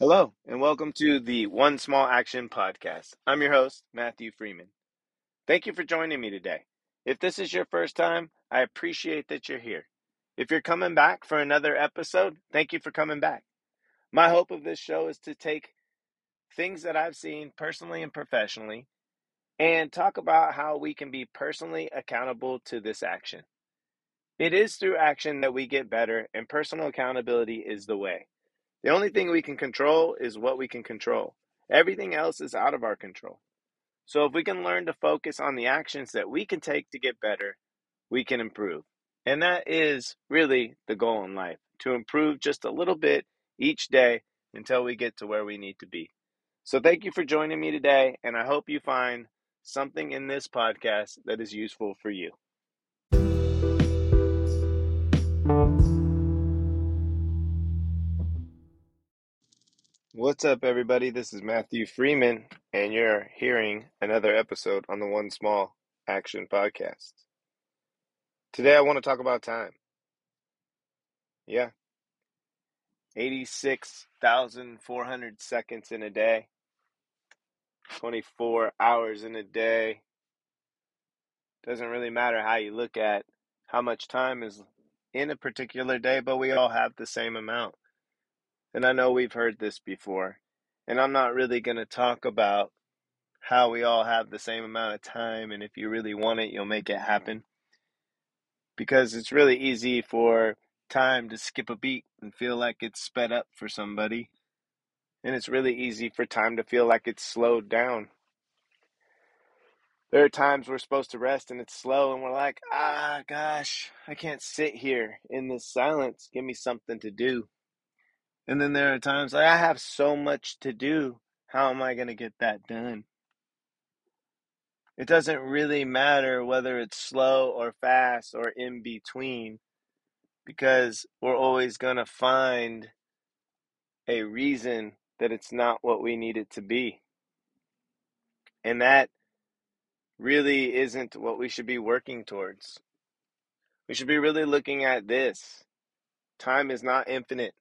Hello, and welcome to the One Small Action Podcast. I'm your host, Mathew Freeman. Thank you for joining me today. If this is your first time, I appreciate that you're here. If you're coming back for another episode, thank you for coming back. My hope of this show is to take things that I've seen personally and professionally and talk about how we can be personally accountable to this action. It is through action that we get better, and personal accountability is the way. The only thing we can control is what we can control. Everything else is out of our control. So if we can learn to focus on the actions that we can take to get better, we can improve. And that is really the goal in life to improve just a little bit each day until we get to where we need to be. So thank you for joining me today, and I hope you find something in this podcast that is useful for you. What's up, everybody? This is Mathew Freeman, and you're hearing another episode on the One Small Action Podcast. Today, I want to talk about time. Yeah, 86,400 seconds in a day, 24 hours in a day. Doesn't really matter how you look at how much time is in a particular day, but we all have the same amount. And I know we've heard this before. And I'm not really going to talk about how we all have the same amount of time and if you really want it, you'll make it happen. Because it's really easy for time to skip a beat and feel like it's sped up for somebody. And it's really easy for time to feel like it's slowed down. There are times we're supposed to rest and it's slow and we're like, ah, gosh, I can't sit here in this silence. Give me something to do. And then there are times like I have so much to do. How am I going to get that done? It doesn't really matter whether it's slow or fast or in between because we're always going to find a reason that it's not what we need it to be. And that really isn't what we should be working towards. We should be really looking at this. Time is not infinite.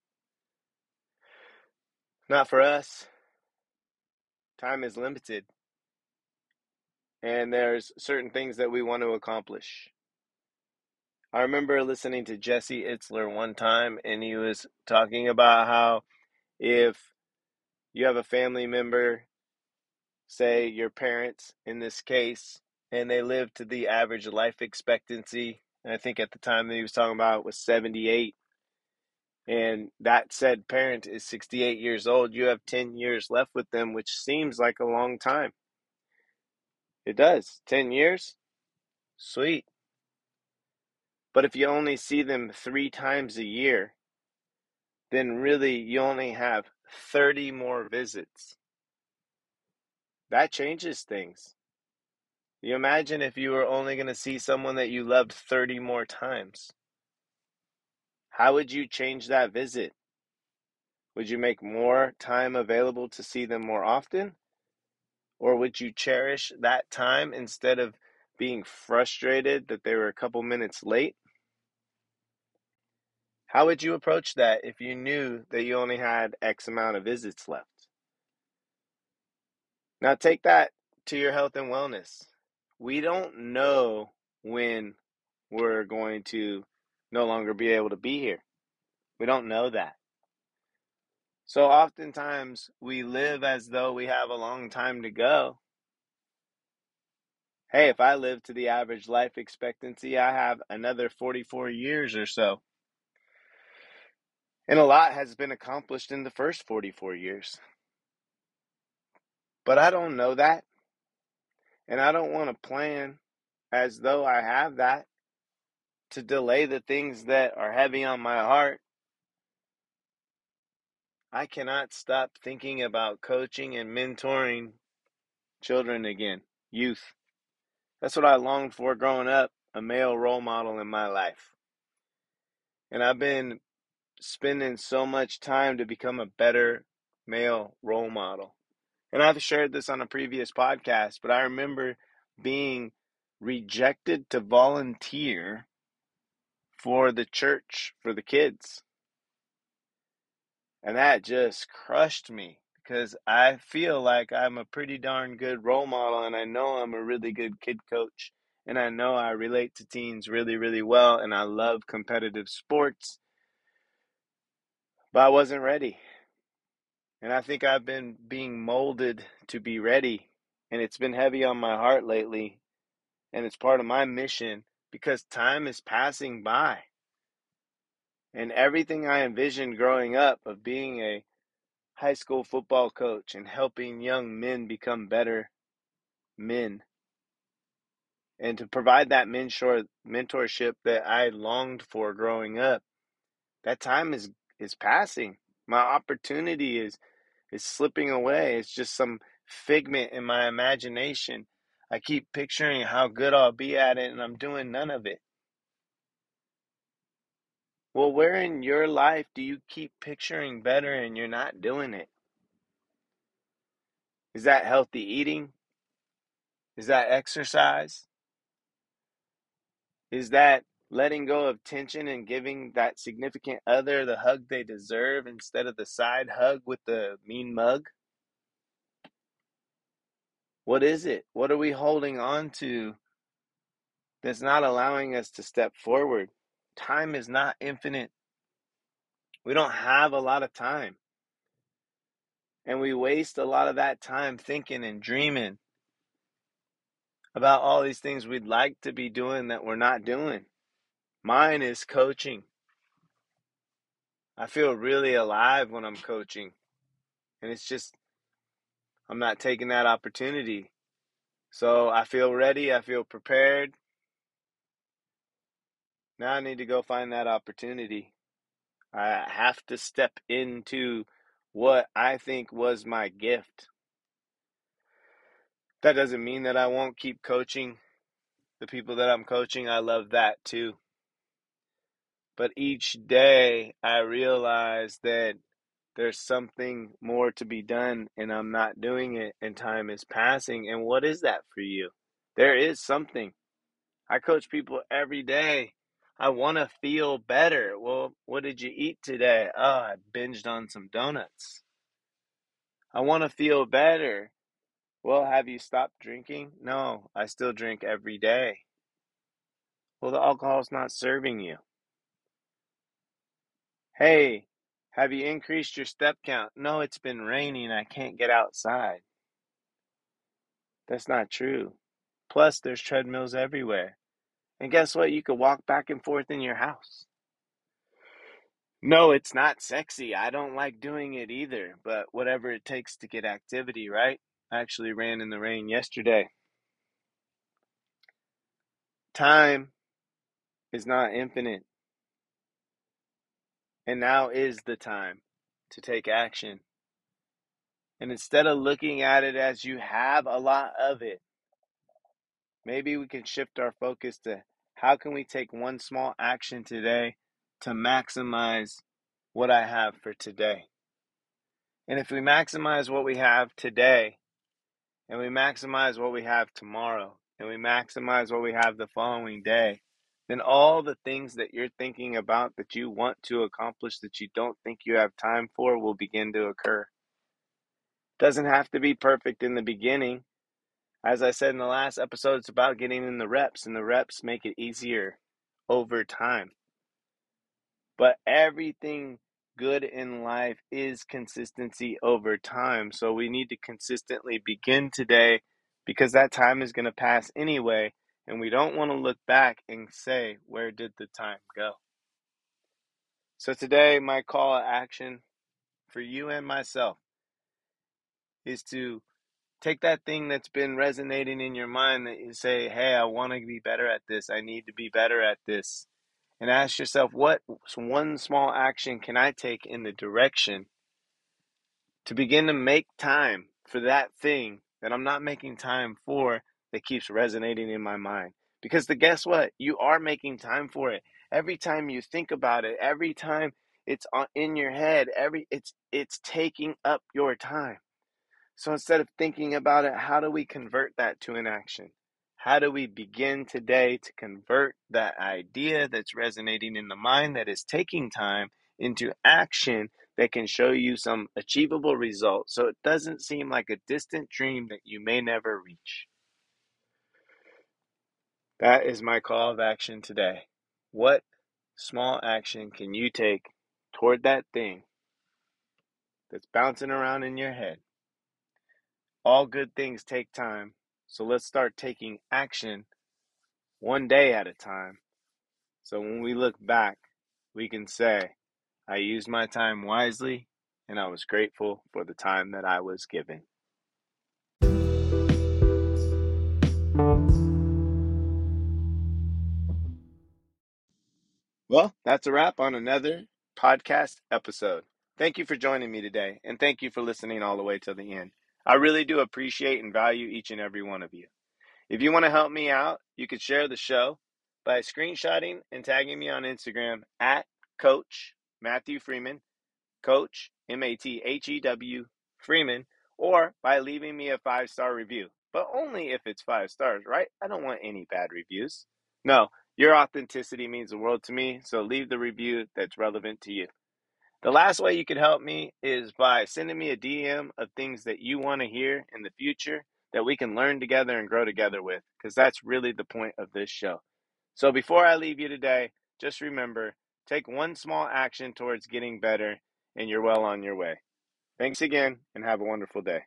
Not for us. Time is limited. And there's certain things that we want to accomplish. I remember listening to Jesse Itzler one time, and he was talking about how if you have a family member, say your parents in this case, and they live to the average life expectancy, I think at the time that he was talking about was 78, and that said parent is 68 years old, you have 10 years left with them, which seems like a long time. It does. 10 years? Sweet. But if you only see them three times a year, then really you only have 30 more visits. That changes things. You imagine if you were only going to see someone that you loved 30 more times. How would you change that visit? Would you make more time available to see them more often? Or would you cherish that time instead of being frustrated that they were a couple minutes late? How would you approach that if you knew that you only had X amount of visits left? Now, take that to your health and wellness. We don't know when we're going to no longer be able to be here. We don't know that. So oftentimes we live as though we have a long time to go. Hey, if I live to the average life expectancy, I have another 44 years or so. And a lot has been accomplished in the first 44 years. But I don't know that. And I don't want to plan as though I have that to delay the things that are heavy on my heart. I cannot stop thinking about coaching and mentoring children again, youth. That's what I longed for growing up, a male role model in my life. And I've been spending so much time to become a better male role model. And I've shared this on a previous podcast, but I remember being rejected to volunteer for the church for the kids. And that just crushed me because I feel like I'm a pretty darn good role model and I know I'm a really good kid coach and I know I relate to teens really, really well and I love competitive sports, but I wasn't ready. And I think I've been being molded to be ready and it's been heavy on my heart lately and it's part of my mission because time is passing by. And everything I envisioned growing up of being a high school football coach and helping young men become better men and to provide that mentor mentorship that I longed for growing up that time is is passing. My opportunity is is slipping away. It's just some figment in my imagination I keep picturing how good I'll be at it and I'm doing none of it. Well where in your life do you keep picturing better and you're not doing it? Is that healthy eating? Is that exercise? Is that letting go of tension and giving that significant other the hug they deserve instead of the side hug with the mean mug? What is it? What are we holding on to that's not allowing us to step forward? Time is not infinite. We don't have a lot of time. And we waste a lot of that time thinking and dreaming about all these things we'd like to be doing that we're not doing. Mine is coaching. I feel really alive when I'm coaching. And it's just, I'm not taking that opportunity. So I feel ready. I feel prepared. Now I need to go find that opportunity. I have to step into what I think was my gift. That doesn't mean that I won't keep coaching the people that I'm coaching. I love that too. But each day I realize that there's something more to be done and I'm not doing it and time is passing. And what is that for you? There is something. I coach people every day. I want to feel better. Well, what did you eat today? Oh, I binged on some donuts. I want to feel better. Well, have you stopped drinking? No, I still drink every day. Well, the alcohol's not serving you. Hey, have you increased your step count? No, it's been raining. I can't get outside. That's not true. Plus, there's treadmills everywhere. And guess what? You could walk back and forth in your house. No, it's not sexy. I don't like doing it either, but whatever it takes to get activity, right? I actually ran in the rain yesterday. Time is not infinite. And now is the time to take action. And instead of looking at it as you have a lot of it, maybe we can shift our focus to how can we take one small action today to maximize what I have for today. And if we maximize what we have today, and we maximize what we have tomorrow, and we maximize what we have the following day, then all the things that you're thinking about that you want to accomplish that you don't think you have time for will begin to occur. Doesn't have to be perfect in the beginning. As I said in the last episode, it's about getting in the reps, and the reps make it easier over time. But everything good in life is consistency over time. So we need to consistently begin today because that time is going to pass anyway. And we don't want to look back and say, where did the time go? So today, my call to action for you and myself is to take that thing that's been resonating in your mind that you say, hey, I want to be better at this. I need to be better at this and ask yourself what one small action can I take in the direction to begin to make time for that thing that I'm not making time for that keeps resonating in my mind. Because the guess what? You are making time for it. Every time you think about it, every time it's in your head, every it's it's taking up your time. So instead of thinking about it, how do we convert that to an action? How do we begin today to convert that idea that's resonating in the mind that is taking time into action that can show you some achievable results so it doesn't seem like a distant dream that you may never reach. That is my call of action today. What small action can you take toward that thing that's bouncing around in your head? All good things take time, so let's start taking action one day at a time. So when we look back, we can say, I used my time wisely and I was grateful for the time that I was given. Well, that's a wrap on another podcast episode. Thank you for joining me today, and thank you for listening all the way to the end. I really do appreciate and value each and every one of you. If you want to help me out, you could share the show by screenshotting and tagging me on Instagram at Coach Mathew Freeman, Coach M A T H E W Freeman, or by leaving me a five star review. But only if it's five stars, right? I don't want any bad reviews. No, your authenticity means the world to me, so leave the review that's relevant to you. The last way you can help me is by sending me a DM of things that you want to hear in the future that we can learn together and grow together with, because that's really the point of this show. So before I leave you today, just remember take one small action towards getting better, and you're well on your way. Thanks again, and have a wonderful day.